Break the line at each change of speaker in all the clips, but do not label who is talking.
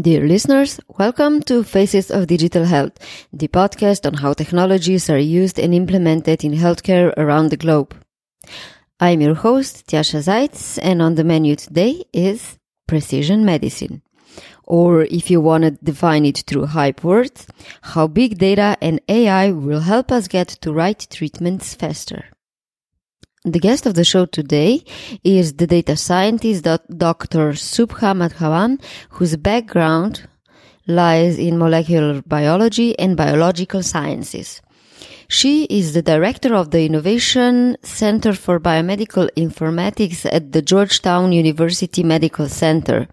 Dear listeners, welcome to Faces of Digital Health, the podcast on how technologies are used and implemented in healthcare around the globe. I'm your host, Tjasa Zeitz, and on the menu today is precision medicine. Or if you want to define it through hype words, how big data and AI will help us get to right treatments faster. The guest of the show today is the data scientist Dr. Subha Madhavan, whose background lies in molecular biology and biological sciences. She is the director of the Innovation Center for Biomedical Informatics at the Georgetown University Medical Center.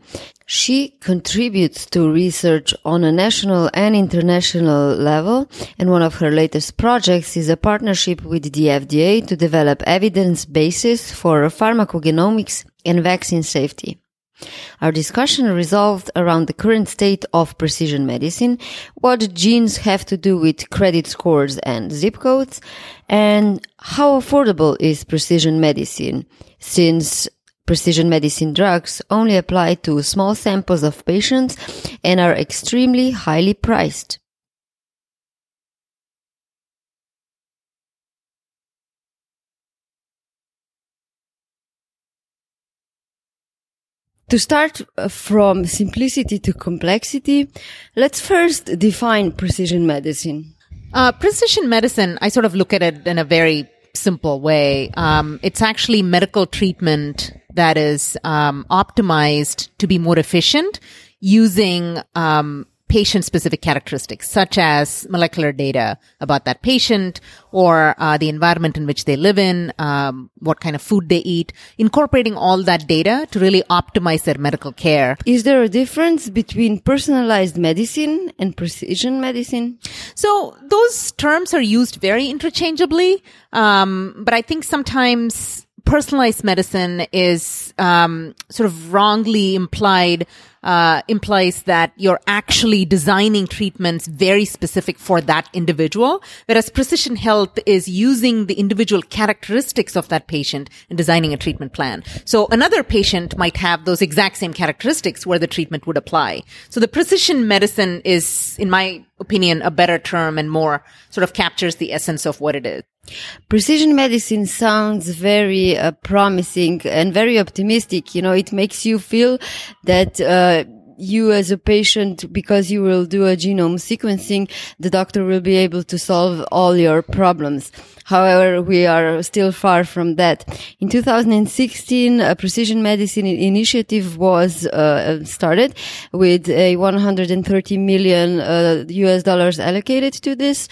She contributes to research on a national and international level, and one of her latest projects is a partnership with the FDA to develop evidence basis for pharmacogenomics and vaccine safety. Our discussion resolved around the current state of precision medicine, what genes have to do with credit scores and zip codes, and how affordable is precision medicine, since Precision medicine drugs only apply to small samples of patients and are extremely highly priced. To start uh, from simplicity to complexity, let's first define precision medicine.
Uh, precision medicine, I sort of look at it in a very simple way. Um, it's actually medical treatment that is um, optimized to be more efficient using um, patient specific characteristics such as molecular data about that patient or uh, the environment in which they live in um, what kind of food they eat incorporating all that data to really optimize their medical care.
Is there a difference between personalized medicine and precision medicine?
So those terms are used very interchangeably um, but i think sometimes personalized medicine is um, sort of wrongly implied uh, implies that you're actually designing treatments very specific for that individual, whereas precision health is using the individual characteristics of that patient and designing a treatment plan. So another patient might have those exact same characteristics where the treatment would apply. So the precision medicine is, in my opinion, a better term and more sort of captures the essence of what it is.
Precision medicine sounds very uh, promising and very optimistic. You know, it makes you feel that uh, you as a patient, because you will do a genome sequencing, the doctor will be able to solve all your problems. However, we are still far from that. In 2016, a precision medicine initiative was uh, started with a 130 million uh, US dollars allocated to this.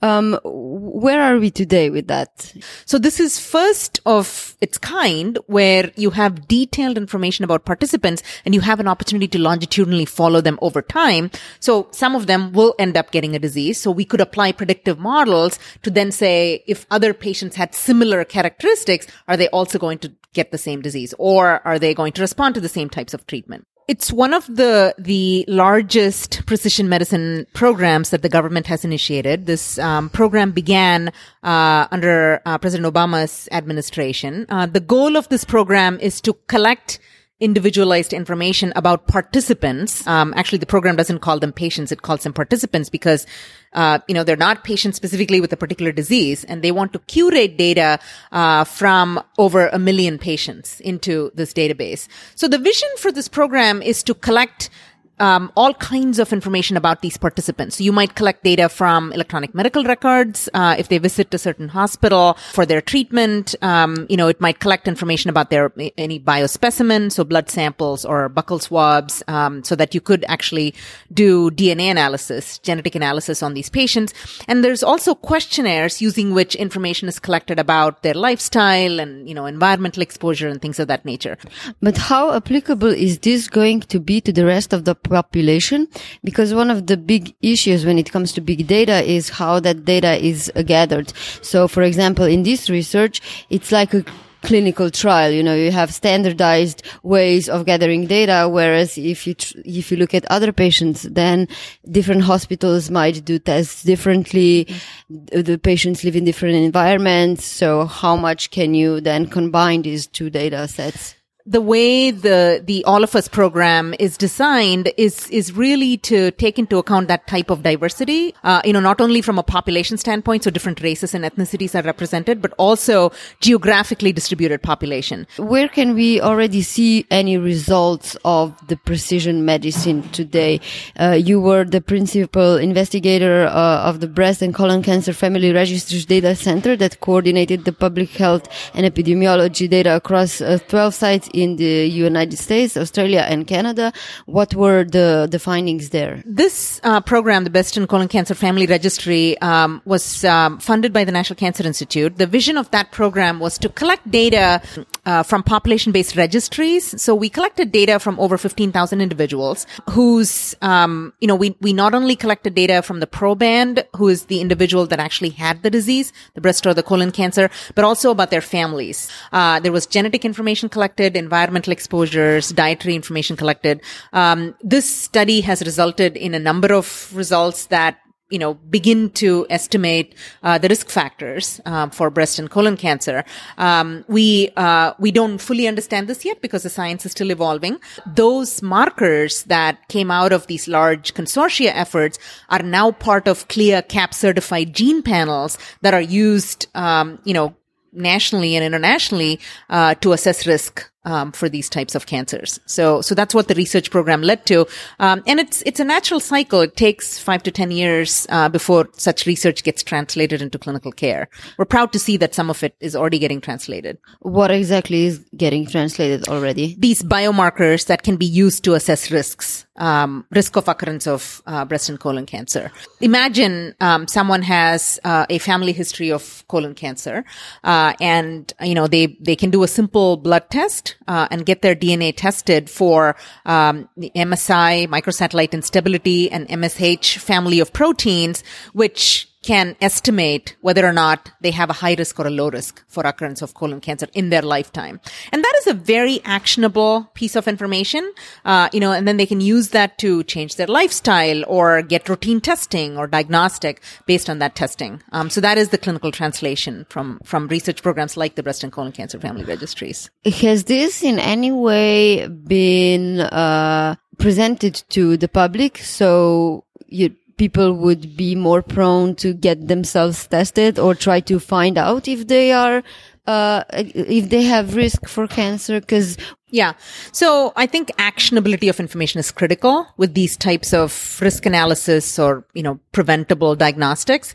Um, where are we today with that?
So this is first of its kind where you have detailed information about participants and you have an opportunity to longitudinally follow them over time. So some of them will end up getting a disease. So we could apply predictive models to then say if if other patients had similar characteristics, are they also going to get the same disease or are they going to respond to the same types of treatment? It's one of the the largest precision medicine programs that the government has initiated. This um, program began uh, under uh, President Obama's administration. Uh, the goal of this program is to collect individualized information about participants. Um, actually, the program doesn't call them patients; it calls them participants because, uh, you know, they're not patients specifically with a particular disease, and they want to curate data uh, from over a million patients into this database. So, the vision for this program is to collect um, all kinds of information about these participants. You might collect data from electronic medical records uh, if they visit a certain hospital for their treatment. Um, you know, it might collect information about their any biospecimen, so blood samples or buccal swabs, um, so that you could actually do DNA analysis, genetic analysis on these patients. And there's also questionnaires using which information is collected about their lifestyle and you know environmental exposure and things of that nature.
But how applicable is this going to be to the rest of the population because one of the big issues when it comes to big data is how that data is uh, gathered. So, for example, in this research, it's like a clinical trial. You know, you have standardized ways of gathering data, whereas if you tr- if you look at other patients, then different hospitals might do tests differently. The patients live in different environments, so how much can you then combine these two data sets?
The way the the All of Us program is designed is is really to take into account that type of diversity. Uh, you know, not only from a population standpoint, so different races and ethnicities are represented, but also geographically distributed population.
Where can we already see any results of the precision medicine today? Uh, you were the principal investigator uh, of the breast and colon cancer family registries data center that coordinated the public health and epidemiology data across uh, 12 sites in the United States, Australia, and Canada. What were the, the findings there?
This uh, program, the Breast and Colon Cancer Family Registry, um, was um, funded by the National Cancer Institute. The vision of that program was to collect data uh, from population-based registries. So we collected data from over 15,000 individuals whose, um, you know, we, we not only collected data from the proband, who is the individual that actually had the disease, the breast or the colon cancer, but also about their families. Uh, there was genetic information collected, environmental exposures, dietary information collected. Um, this study has resulted in a number of results that you know, begin to estimate uh, the risk factors uh, for breast and colon cancer. Um, we uh, we don't fully understand this yet because the science is still evolving. Those markers that came out of these large consortia efforts are now part of CLIA CAP certified gene panels that are used, um, you know, nationally and internationally uh, to assess risk um, for these types of cancers. So, so that's what the research program led to, um, and it's it's a natural cycle. It takes five to ten years uh, before such research gets translated into clinical care. We're proud to see that some of it is already getting translated.
What exactly is getting translated already?
These biomarkers that can be used to assess risks um, risk of occurrence of uh, breast and colon cancer. Imagine um, someone has uh, a family history of colon cancer, uh, and you know they they can do a simple blood test uh, and get their DNA tested for um, the MSI, microsatellite instability, and MSH family of proteins, which can estimate whether or not they have a high risk or a low risk for occurrence of colon cancer in their lifetime. And that is a very actionable piece of information, uh, you know, and then they can use that to change their lifestyle or get routine testing or diagnostic based on that testing. Um, so that is the clinical translation from, from research programs like the breast and colon cancer family registries.
Has this in any way been, uh, presented to the public? So you, people would be more prone to get themselves tested or try to find out if they are uh, if they have risk for cancer because
yeah. So I think actionability of information is critical with these types of risk analysis or, you know, preventable diagnostics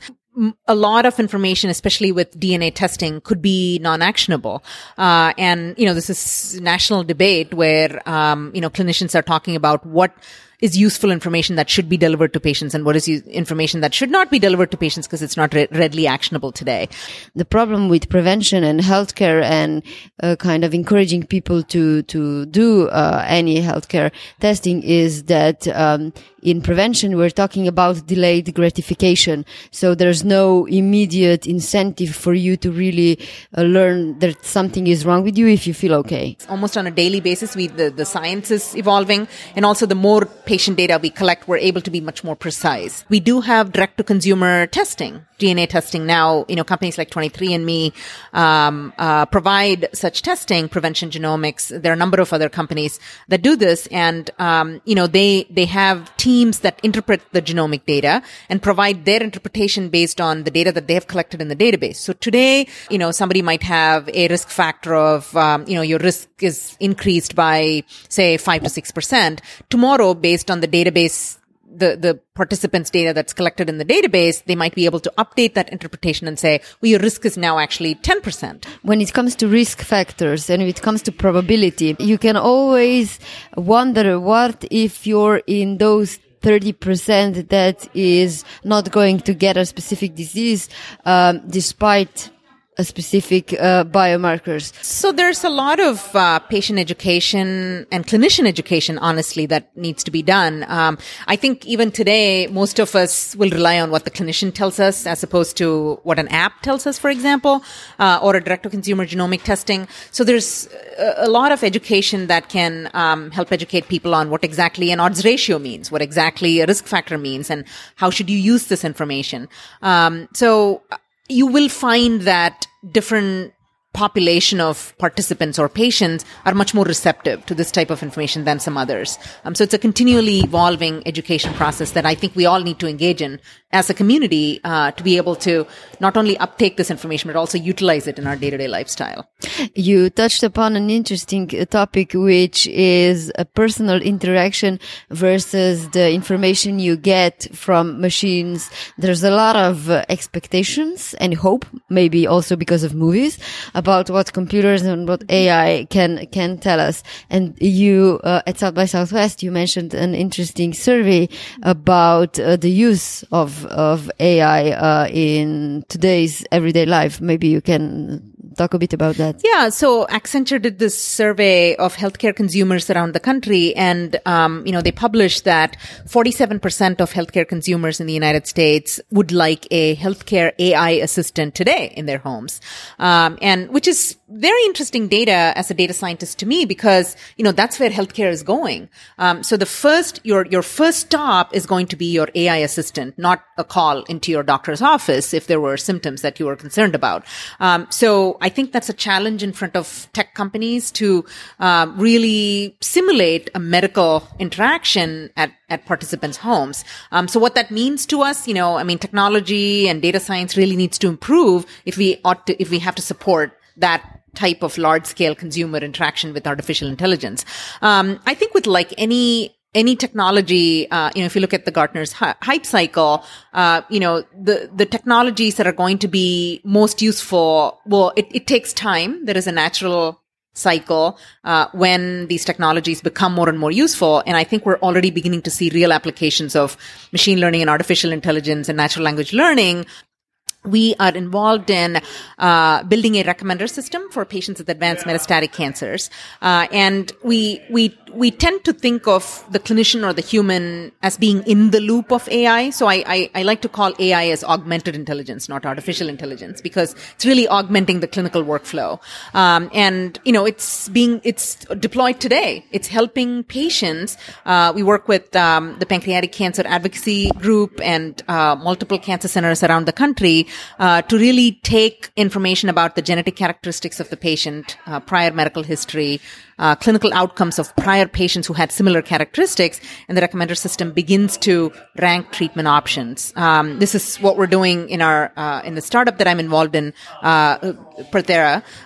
a lot of information, especially with DNA testing, could be non-actionable. Uh, and you know, this is national debate where um, you know clinicians are talking about what is useful information that should be delivered to patients and what is information that should not be delivered to patients because it's not re- readily actionable today.
The problem with prevention and healthcare and uh, kind of encouraging people to to do uh, any healthcare testing is that um, in prevention we're talking about delayed gratification. So there's no immediate incentive for you to really uh, learn that something is wrong with you if you feel okay.
Almost on a daily basis, we the, the science is evolving, and also the more patient data we collect, we're able to be much more precise. We do have direct to consumer testing, DNA testing now. You know, companies like 23andMe um, uh, provide such testing, Prevention Genomics. There are a number of other companies that do this, and um, you know, they they have teams that interpret the genomic data and provide their interpretation based on the data that they have collected in the database. So today, you know, somebody might have a risk factor of, um, you know, your risk is increased by say five to six percent. Tomorrow, based on the database the, the participants data that's collected in the database, they might be able to update that interpretation and say, well, your risk is now actually 10%.
When it comes to risk factors and when it comes to probability, you can always wonder what if you're in those 30% that is not going to get a specific disease, um, despite a specific uh, biomarkers.
So there's a lot of uh, patient education and clinician education, honestly, that needs to be done. Um, I think even today, most of us will rely on what the clinician tells us as opposed to what an app tells us, for example, uh, or a direct-to-consumer genomic testing. So there's a, a lot of education that can um, help educate people on what exactly an odds ratio means, what exactly a risk factor means, and how should you use this information. Um, so you will find that different population of participants or patients are much more receptive to this type of information than some others. Um, so it's a continually evolving education process that I think we all need to engage in as a community uh, to be able to not only uptake this information but also utilize it in our day-to-day lifestyle.
You touched upon an interesting topic, which is a personal interaction versus the information you get from machines. There's a lot of uh, expectations and hope, maybe also because of movies, about what computers and what AI can can tell us. And you uh, at South by Southwest, you mentioned an interesting survey about uh, the use of of AI uh, in today's everyday life. Maybe you can talk a bit about that.
Yeah, so Accenture did this survey of healthcare consumers around the country, and um, you know they published that 47% of healthcare consumers in the United States would like a healthcare AI assistant today in their homes, um, and which is very interesting data as a data scientist to me because you know that's where healthcare is going. Um, so the first your your first stop is going to be your AI assistant, not a call into your doctor's office if there were symptoms that you were concerned about. Um, so I think that's a challenge in front of tech companies to uh, really simulate a medical interaction at at participants' homes. Um, so what that means to us, you know, I mean, technology and data science really needs to improve if we ought to if we have to support that type of large scale consumer interaction with artificial intelligence. Um, I think with like any any technology, uh, you know, if you look at the Gartner's hype cycle, uh, you know, the, the technologies that are going to be most useful, well, it, it takes time. There is a natural cycle, uh, when these technologies become more and more useful. And I think we're already beginning to see real applications of machine learning and artificial intelligence and natural language learning we are involved in uh, building a recommender system for patients with advanced metastatic cancers, uh, and we we we tend to think of the clinician or the human as being in the loop of AI. So I, I, I like to call AI as augmented intelligence, not artificial intelligence, because it's really augmenting the clinical workflow. Um, and you know, it's being it's deployed today. It's helping patients. Uh, we work with um, the Pancreatic Cancer Advocacy Group and uh, multiple cancer centers around the country uh, to really take information about the genetic characteristics of the patient, uh, prior medical history, uh, clinical outcomes of prior patients who had similar characteristics, and the recommender system begins to rank treatment options. Um, this is what we're doing in our uh, in the startup that I'm involved in, uh,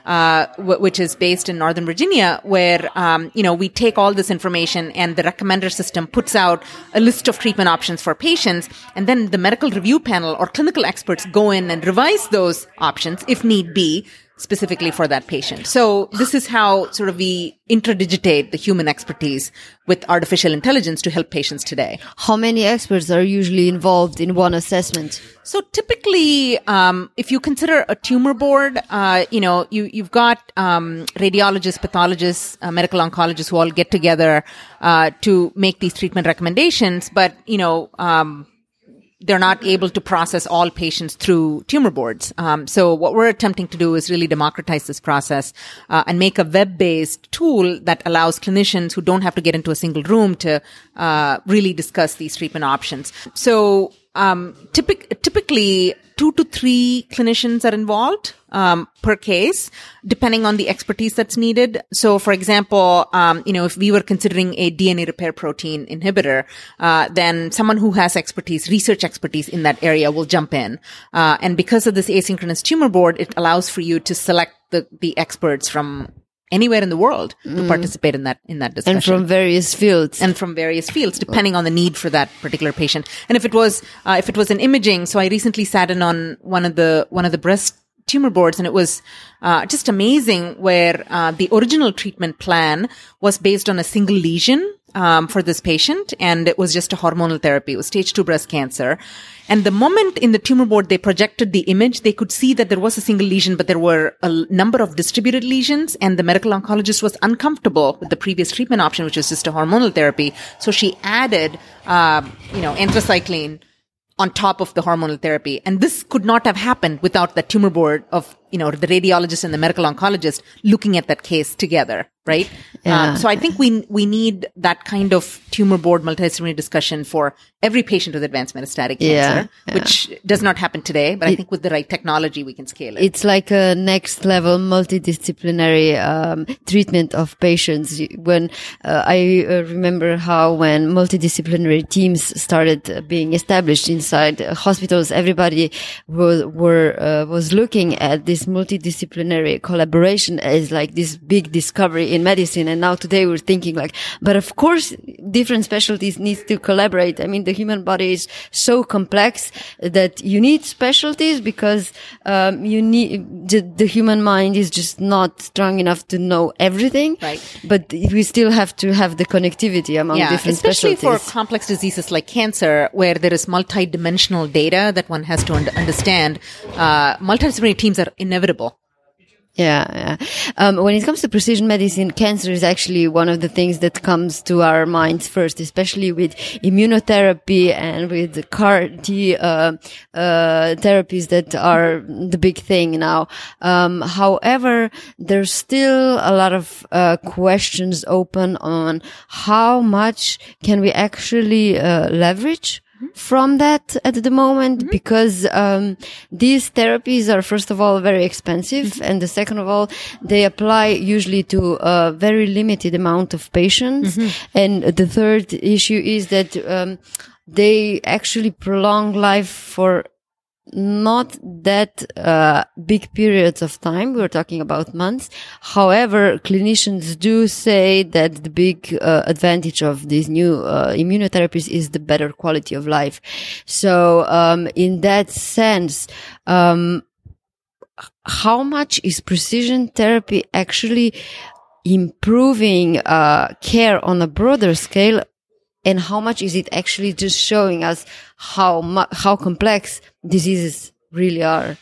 uh, w- which is based in Northern Virginia, where um, you know we take all this information and the recommender system puts out a list of treatment options for patients, and then the medical review panel or clinical experts go in and revise those options if need be specifically for that patient. So this is how sort of we interdigitate the human expertise with artificial intelligence to help patients today.
How many experts are usually involved in one assessment?
So typically, um, if you consider a tumor board, uh, you know, you, you've got um, radiologists, pathologists, uh, medical oncologists who all get together uh, to make these treatment recommendations. But, you know, um, they're not able to process all patients through tumor boards. Um, so what we're attempting to do is really democratize this process uh, and make a web-based tool that allows clinicians who don't have to get into a single room to uh, really discuss these treatment options. So um, typic- typically two to three clinicians are involved um, per case, depending on the expertise that's needed. So, for example, um, you know, if we were considering a DNA repair protein inhibitor, uh, then someone who has expertise, research expertise in that area, will jump in. Uh, and because of this asynchronous tumor board, it allows for you to select the the experts from anywhere in the world to mm. participate in that in that discussion
and from various fields.
And from various fields depending on the need for that particular patient. And if it was uh, if it was an imaging so i recently sat in on one of the one of the breast tumor boards and it was uh, just amazing where uh, the original treatment plan was based on a single lesion um, for this patient and it was just a hormonal therapy. It was stage 2 breast cancer. And the moment in the tumor board they projected the image they could see that there was a single lesion but there were a number of distributed lesions and the medical oncologist was uncomfortable with the previous treatment option which was just a hormonal therapy. So she added uh, you know anthracycline on top of the hormonal therapy. And this could not have happened without the tumor board of you know, the radiologist and the medical oncologist looking at that case together, right?
Yeah.
Um, so I think we we need that kind of tumor board multidisciplinary discussion for every patient with advanced metastatic cancer,
yeah.
which does not happen today. But I think with the right technology, we can scale it.
It's like a next level multidisciplinary um, treatment of patients. When uh, I uh, remember how when multidisciplinary teams started uh, being established inside uh, hospitals, everybody was were uh, was looking at this multidisciplinary collaboration as like this big discovery in medicine. And now today we're thinking like, but of course, different specialties need to collaborate. I mean, the human body is so complex that you need specialties because um, you need the, the human mind is just not strong enough to know everything.
Right.
But we still have to have the connectivity among
yeah,
different
especially
specialties.
for complex diseases like cancer, where there is multi-dimensional data that one has to un- understand. Uh, multidisciplinary teams are inevitable.
Yeah, yeah. Um, when it comes to precision medicine, cancer is actually one of the things that comes to our minds first, especially with immunotherapy and with CAR T uh, uh, therapies that are the big thing now. Um, however, there's still a lot of uh, questions open on how much can we actually uh, leverage from that at the moment because um, these therapies are first of all very expensive and the second of all they apply usually to a very limited amount of patients. And the third issue is that um, they actually prolong life for not that uh, big periods of time. We're talking about months. However, clinicians do say that the big uh, advantage of these new uh, immunotherapies is the better quality of life. So, um, in that sense, um, how much is precision therapy actually improving uh, care on a broader scale and how much is it actually just showing us how mu- how complex diseases really are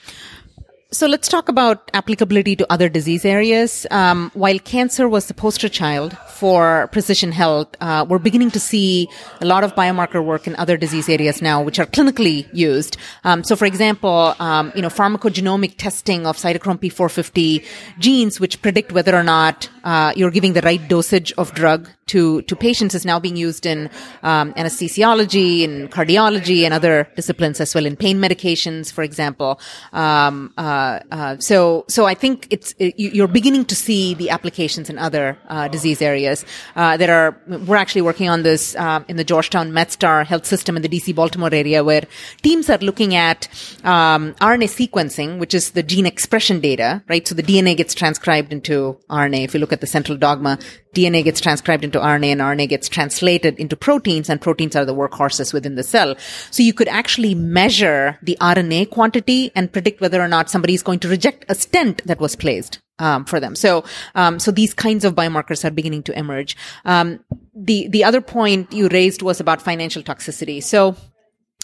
So let's talk about applicability to other disease areas. Um, while cancer was the poster child for precision health, uh, we're beginning to see a lot of biomarker work in other disease areas now, which are clinically used. Um, so, for example, um, you know, pharmacogenomic testing of cytochrome P450 genes, which predict whether or not uh, you're giving the right dosage of drug to to patients, is now being used in um, anesthesiology, in cardiology, and other disciplines as well, in pain medications, for example. Um, uh, uh, so, so I think it's it, you- you're beginning to see the applications in other uh, disease areas. Uh, there are we're actually working on this um, in the Georgetown MedStar Health System in the DC Baltimore area, where teams are looking at um, RNA sequencing, which is the gene expression data, right? So the DNA gets transcribed into RNA. If you look at the central dogma, DNA gets transcribed into RNA and RNA gets translated into proteins and proteins are the workhorses within the cell. So you could actually measure the RNA quantity and predict whether or not somebody is going to reject a stent that was placed. Um, for them. So, um, so these kinds of biomarkers are beginning to emerge. Um, the, the other point you raised was about financial toxicity. So,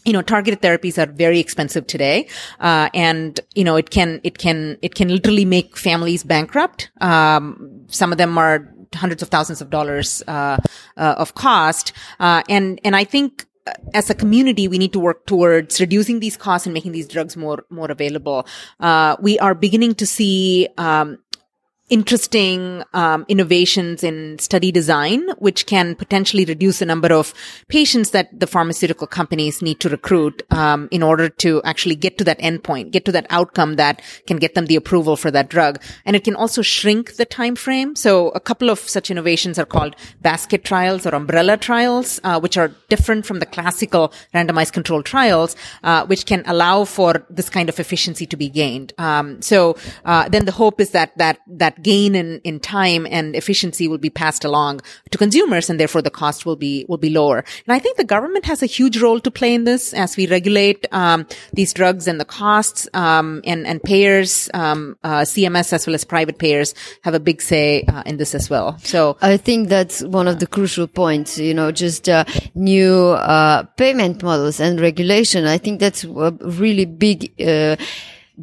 you know, targeted therapies are very expensive today, uh, and you know, it can it can it can literally make families bankrupt. Um, some of them are hundreds of thousands of dollars uh, uh, of cost, uh, and and I think as a community, we need to work towards reducing these costs and making these drugs more more available. Uh, we are beginning to see. Um, interesting um, innovations in study design, which can potentially reduce the number of patients that the pharmaceutical companies need to recruit um, in order to actually get to that endpoint, get to that outcome that can get them the approval for that drug. And it can also shrink the time frame. So a couple of such innovations are called basket trials or umbrella trials, uh, which are different from the classical randomized controlled trials, uh, which can allow for this kind of efficiency to be gained. Um, so uh, then the hope is that that that gain in, in time and efficiency will be passed along to consumers and therefore the cost will be, will be lower. And I think the government has a huge role to play in this as we regulate, um, these drugs and the costs, um, and, and payers, um, uh, CMS as well as private payers have a big say, uh, in this as well. So,
I think that's one of the crucial points, you know, just uh, new uh, payment models and regulation. I think that's a really big uh,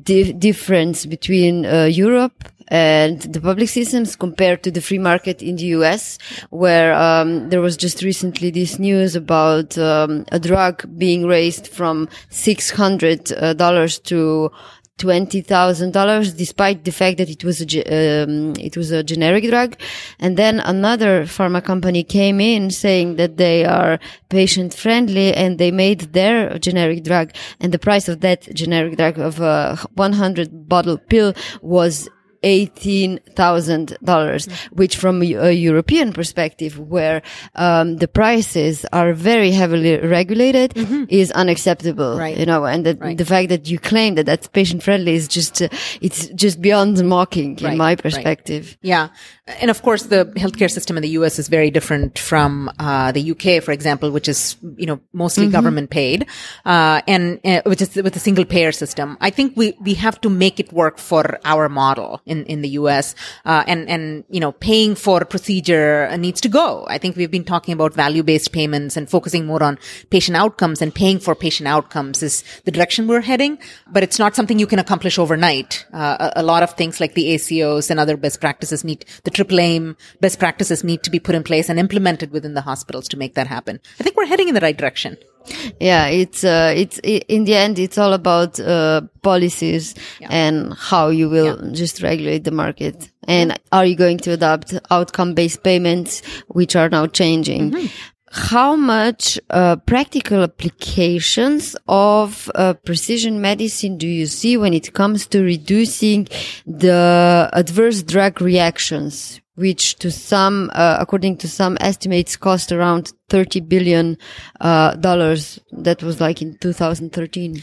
di- difference between uh, Europe and the public systems compared to the free market in the US, where um, there was just recently this news about um, a drug being raised from six hundred uh, dollars to twenty thousand dollars, despite the fact that it was a um, it was a generic drug. And then another pharma company came in saying that they are patient friendly, and they made their generic drug, and the price of that generic drug of a one hundred bottle pill was eighteen thousand dollars, which from a European perspective, where um, the prices are very heavily regulated, is unacceptable.
Right.
You know, and that
Right.
the fact that you claim that that's patient friendly is just uh, it's just beyond mocking in
Right,
my
right.
perspective.
Yeah. And of course, the healthcare system in the US is very different from uh, the UK, for example, which is, you know, mostly government paid, uh, and uh, which is with a single payer system. I think we, we have to make it work for our model in, in the US. Uh, and, and, you know, paying for a procedure needs to go. I think we've been talking about value-based payments and focusing more on patient outcomes and paying for patient outcomes is the direction we're heading, but it's not something you can accomplish overnight. Uh, a, a lot of things like the ACOs and other best practices need, the triple aim best practices need to be put in place and implemented within the hospitals to make that happen. I think we're heading in the right direction.
Yeah, it's uh, it's in the end, it's all about uh, policies and how you will just regulate the market. And are you going to adopt outcome-based payments, which are now changing?
Mm-hmm.
How much uh, practical applications of uh, precision medicine do you see when it comes to reducing the adverse drug reactions? which to some, uh, according to some estimates, cost around thirty billion uh, dollars. That was like in 2013.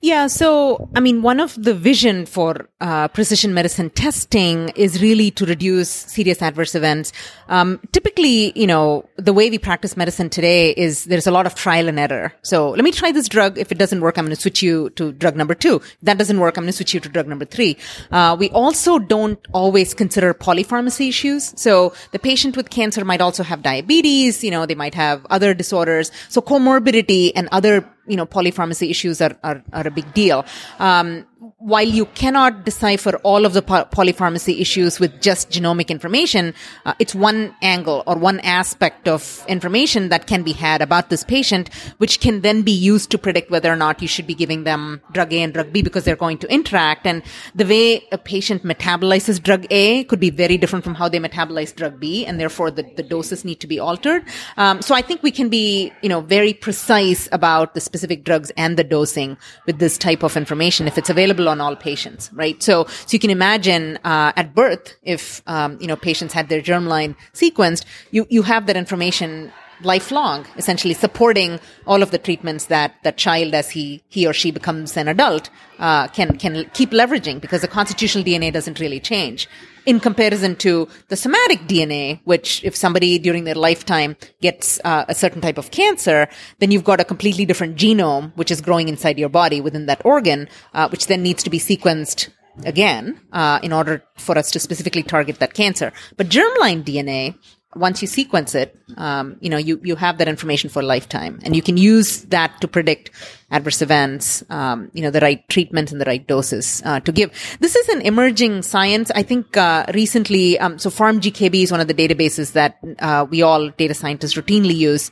Yeah. So, I mean, one of the vision for uh, precision medicine testing is really to reduce serious adverse events. Um, typically, you know, the way we practice medicine today is there's a lot of trial and error. So let me try this drug. If it doesn't work, I'm going to switch you to drug number two. If that doesn't work, I'm going to switch you to drug number three. Uh, we also don't always consider polypharmacy issues. So the patient with cancer might also have diabetes. You know, they might have other disorders. So comorbidity and other you know, polypharmacy issues are, are, are a big deal. Um, while you cannot decipher all of the polypharmacy issues with just genomic information, uh, it's one angle or one aspect of information that can be had about this patient, which can then be used to predict whether or not you should be giving them drug A and drug B because they're going to interact. And the way a patient metabolizes drug A could be very different from how they metabolize drug B, and therefore the, the doses need to be altered. Um, so I think we can be, you know, very precise about the specific drugs and the dosing with this type of information if it's available on all patients, right? So, so you can imagine uh, at birth, if um, you know patients had their germline sequenced, you you have that information lifelong, essentially supporting all of the treatments that that child, as he he or she becomes an adult, uh, can can keep leveraging because the constitutional DNA doesn't really change. In comparison to the somatic DNA, which if somebody during their lifetime gets uh, a certain type of cancer, then you've got a completely different genome which is growing inside your body within that organ, uh, which then needs to be sequenced again uh, in order for us to specifically target that cancer. But germline DNA, once you sequence it, um, you know, you, you have that information for a lifetime and you can use that to predict adverse events, um, you know, the right treatments and the right doses, uh, to give. This is an emerging science. I think, uh, recently, um, so PharmGKB is one of the databases that, uh, we all data scientists routinely use.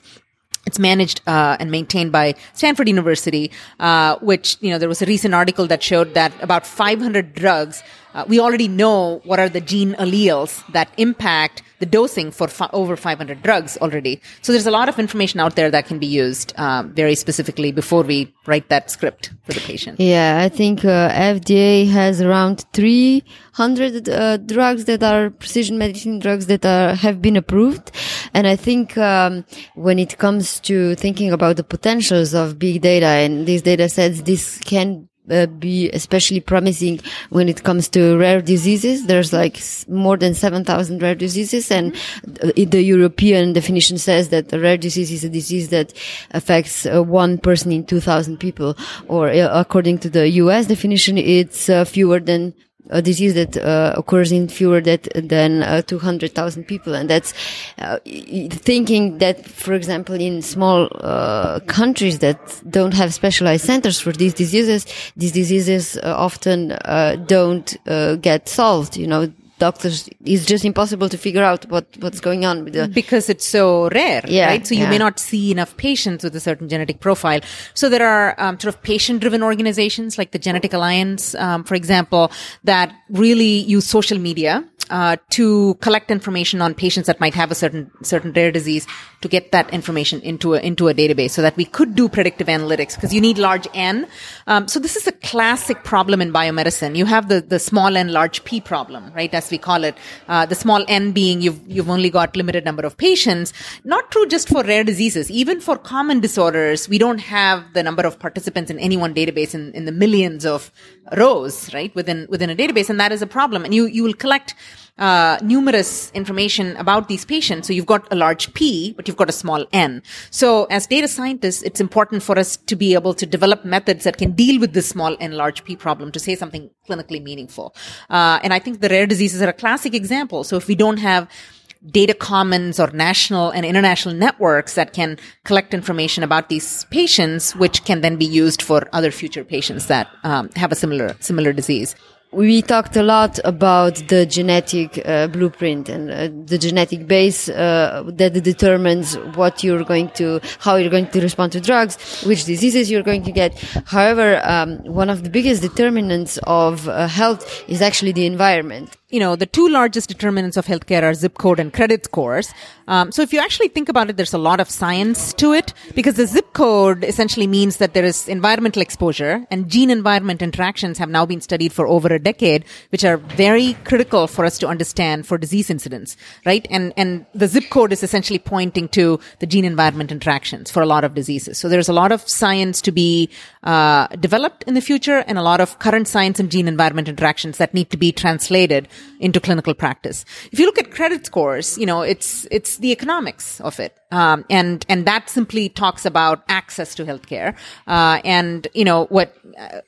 It's managed uh, and maintained by Stanford University, uh, which you know there was a recent article that showed that about 500 drugs. Uh, we already know what are the gene alleles that impact the dosing for fi- over 500 drugs already. So there's a lot of information out there that can be used um, very specifically before we write that script for the patient.
Yeah, I think uh, FDA has around 300 uh, drugs that are precision medicine drugs that are have been approved, and I think um, when it comes to thinking about the potentials of big data and these data sets, this can uh, be especially promising when it comes to rare diseases. There's like more than 7,000 rare diseases and uh, the European definition says that a rare disease is a disease that affects uh, one person in 2,000 people or uh, according to the US definition, it's uh, fewer than a disease that uh, occurs in fewer that, than uh, 200,000 people. And that's uh, thinking that, for example, in small uh, countries that don't have specialized centers for these diseases, these diseases uh, often uh, don't get solved. You know, doctors it's just impossible to figure out what what's going on with the
because it's so rare,
Yeah,
right? So you
yeah.
may not see enough patients with a certain genetic profile. So there are um, sort of patient-driven organizations like the Genetic Alliance, um, for example, that really use social media uh, to collect information on patients that might have a certain certain rare disease to get that information into a into a database so that we could do predictive analytics because you need large n. Um, so this is a classic problem in biomedicine. You have the the small n large p problem, right? As we call it, uh, the small n being you've you've only got limited number of patients. Not true just for rare diseases, even for common disorders, we don't have the number of participants in any one database in, in the millions of rows, right? Within within a database, and that is a problem. And you you will collect uh, numerous information about these patients. So you've got a large P, but you've got a small N. So as data scientists, it's important for us to be able to develop methods that can deal with this small N large P problem to say something clinically meaningful. Uh, and I think the rare diseases are a classic example. So if we don't have data commons or national and international networks that can collect information about these patients, which can then be used for other future patients that um, have a similar similar disease.
we talked a lot about the genetic uh, blueprint and uh, the genetic base uh, that determines what you're going to, how you're going to respond to drugs, which diseases you're going to get. However, um, one of the biggest determinants of uh, health is actually the environment.
You know, the two largest determinants of healthcare are zip code and credit scores. Um, so if you actually think about it, there's a lot of science to it because the zip code essentially means that there is environmental exposure and gene environment interactions have now been studied for over a decade, which are very critical for us to understand for disease incidence, right? And, and the zip code is essentially pointing to the gene environment interactions for a lot of diseases. So there's a lot of science to be, uh, developed in the future and a lot of current science and gene environment interactions that need to be translated into clinical practice. If you look at credit scores, you know, it's, it's the economics of it. Um, and, and that simply talks about access to healthcare. Uh, and, you know, what, uh,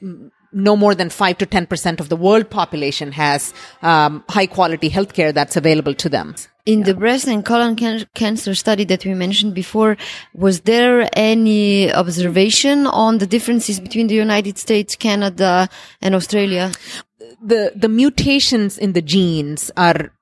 no more than 5 to 10% of the world population has, um, high quality healthcare that's available to them.
In the breast and colon can- cancer study that we mentioned before, was there any observation on the differences between the United States, Canada, and Australia?
the the mutations in the genes are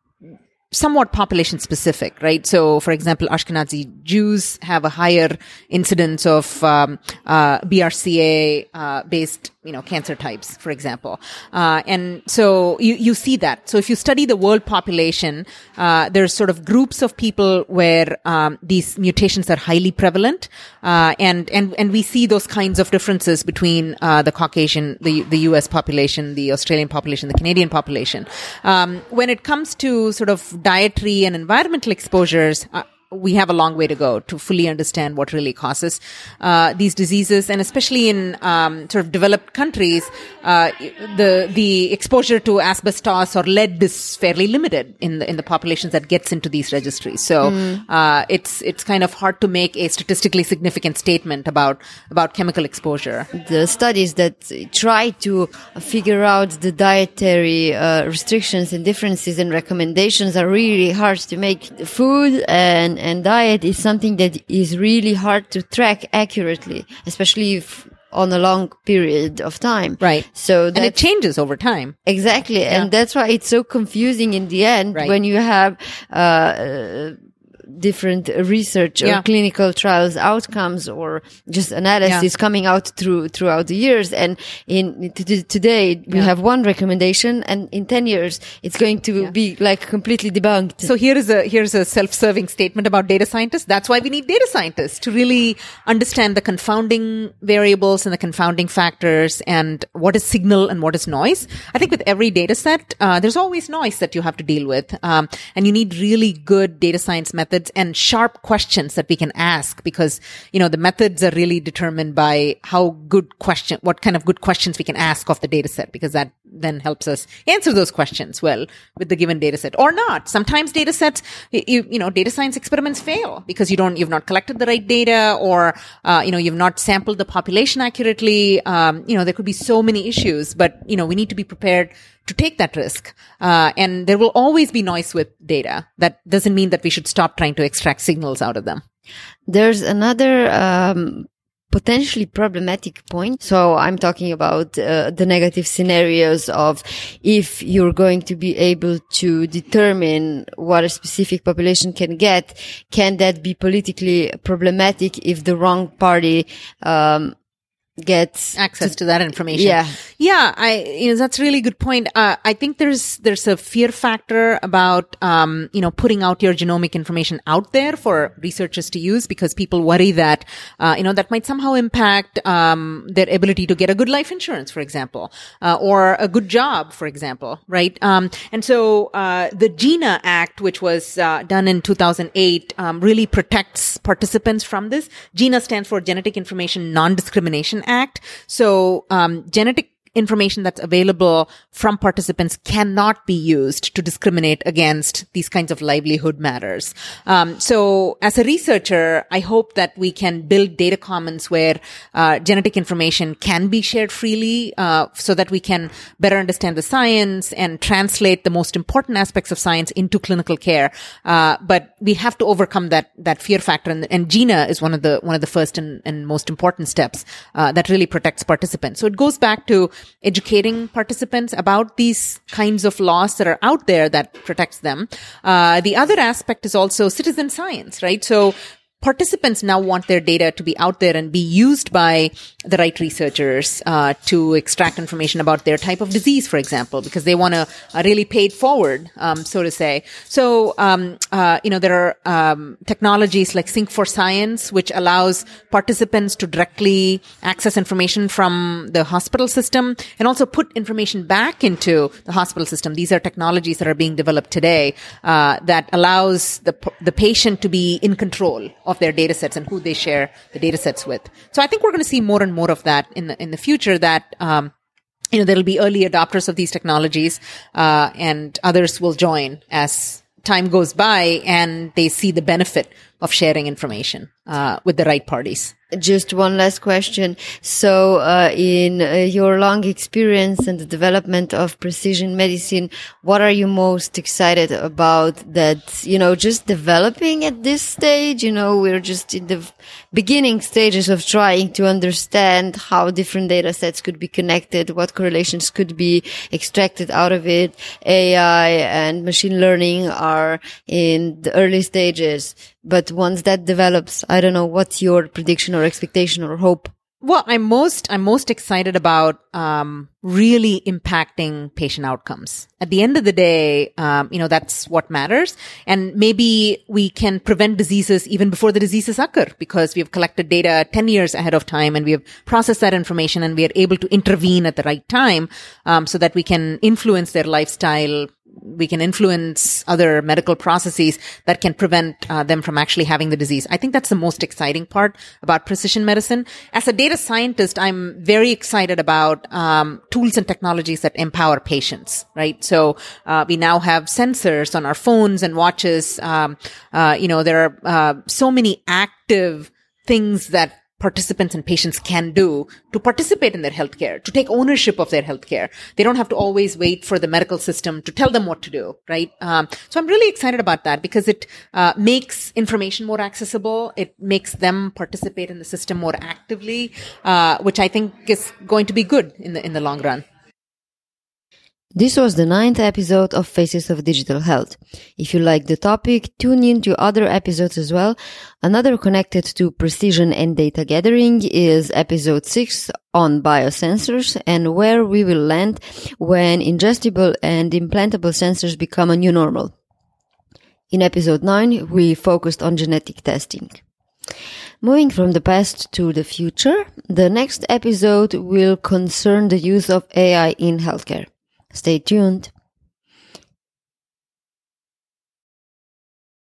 somewhat population specific, right? So, for example, Ashkenazi Jews have a higher incidence of um, uh, BRCA uh, based, you know, cancer types, for example, uh, and so you you see that. So, if you study the world population, uh, there's sort of groups of people where um, these mutations are highly prevalent, uh, and and and we see those kinds of differences between uh, the Caucasian, the the U.S. population, the Australian population, the Canadian population. Um, when it comes to sort of dietary and environmental exposures, uh, we have a long way to go to fully understand what really causes uh, these diseases, and especially in um, sort of developed countries, uh, the the exposure to asbestos or lead is fairly limited in the in the populations that gets into these registries. So uh, it's it's kind of hard to make a statistically significant statement about about chemical exposure.
the studies that try to figure out the dietary uh, restrictions and differences and recommendations are really hard to make. Food and, and diet is something that is really hard to track accurately, especially if on a long period of time.
Right.
So
And it changes over time.
Exactly. And that's why it's so confusing in the end
Right.
when you have, uh, different research or
Yeah.
clinical trials outcomes or just analysis coming out through throughout the years and in today we have one recommendation and in 10 years it's going to be like completely debunked
So here is a here's a self-serving statement about data scientists. That's why we need data scientists to really understand the confounding variables and the confounding factors and what is signal and what is noise. I think with every data set, uh, there's always noise that you have to deal with, um, and you need really good data science methods and sharp questions that we can ask because you know the methods are really determined by how good question, what kind of good questions we can ask of the data set because that then helps us answer those questions well with the given data set or not. Sometimes data sets, you, you know, data science experiments fail because you don't, you've not collected the right data or, uh, you know, you've not sampled the population accurately. Um, you know, there could be so many issues, but, you know, we need to be prepared to take that risk. Uh, and there will always be noise with data. That doesn't mean that we should stop trying to extract signals out of them.
there's another um, potentially problematic point. So I'm talking about uh, the negative scenarios of if you're going to be able to determine what a specific population can get, can that be politically problematic if the wrong party um, gets
access to, to, that information.
Yeah.
Yeah. I, you know, that's a really good point. Uh, I think there's, there's a fear factor about, um, you know, putting out your genomic information out there for researchers to use because people worry that, uh, you know, that might somehow impact, um, their ability to get a good life insurance, for example, uh, or a good job, for example, right? Um, and so, uh, the GINA Act, which was, uh, done in 2008, um, really protects participants from this. GINA stands for Genetic Information Non-Discrimination Act. So, um, genetic information that's available from participants cannot be used to discriminate against these kinds of livelihood matters. Um, so as a researcher, I hope that we can build data commons where uh, genetic information can be shared freely uh, so that we can better understand the science and translate the most important aspects of science into clinical care. Uh, but we have to overcome that that fear factor, and, and GINA is one of the one of the first and, and most important steps uh, that really protects participants. So it goes back to educating participants about these kinds of laws that are out there that protects them. Uh, the other aspect is also citizen science, right? So participants now want their data to be out there and be used by the right researchers uh, to extract information about their type of disease, for example, because they want to uh, really pay it forward, um, so to say. So, um, uh, you know, there are um, technologies like Sync for Science, which allows participants to directly access information from the hospital system and also put information back into the hospital system. These are technologies that are being developed today uh, that allows the the patient to be in control of their data sets and who they share the data sets with. So I think we're going to see more and more of that in the in the future. That um, you know there'll be early adopters of these technologies, uh, and others will join as time goes by and they see the benefit of sharing information uh, with the right parties.
Just one last question. So, uh, in uh, your long experience and the development of precision medicine, what are you most excited about that, you know, just developing at this stage? You know, we're just in the beginning stages of trying to understand how different data sets could be connected, what correlations could be extracted out of it. AI and machine learning are in the early stages. But once that develops, I don't know what's your prediction or expectation or hope.
Well, I'm most I'm most excited about um, really impacting patient outcomes. At the end of the day, um, you know that's what matters, and maybe we can prevent diseases even before the diseases occur because we have collected data ten years ahead of time, and we have processed that information, and we are able to intervene at the right time, um, so that we can influence their lifestyle, we can influence other medical processes that can prevent uh, them from actually having the disease. I think that's the most exciting part about precision medicine. As a data scientist, I'm very excited about um, tools and technologies that empower patients. Right, so uh, we now have sensors on our phones and watches. Um, uh, you know, there are uh, so many active things that participants and patients can do to participate in their healthcare, to take ownership of their healthcare. They don't have to always wait for the medical system to tell them what to do, right? Um, so I'm really excited about that because it uh, makes information more accessible. It makes them participate in the system more actively, uh, which I think is going to be good in the in the long run.
This was the ninth episode of Faces of Digital Health. If you like the topic, tune in to other episodes as well. Another connected to precision and data gathering is episode 6 on biosensors and where we will land when ingestible and implantable sensors become a new normal. In episode 9, we focused on genetic testing. Moving from the past to the future, the next episode will concern the use of AI in healthcare. Stay tuned.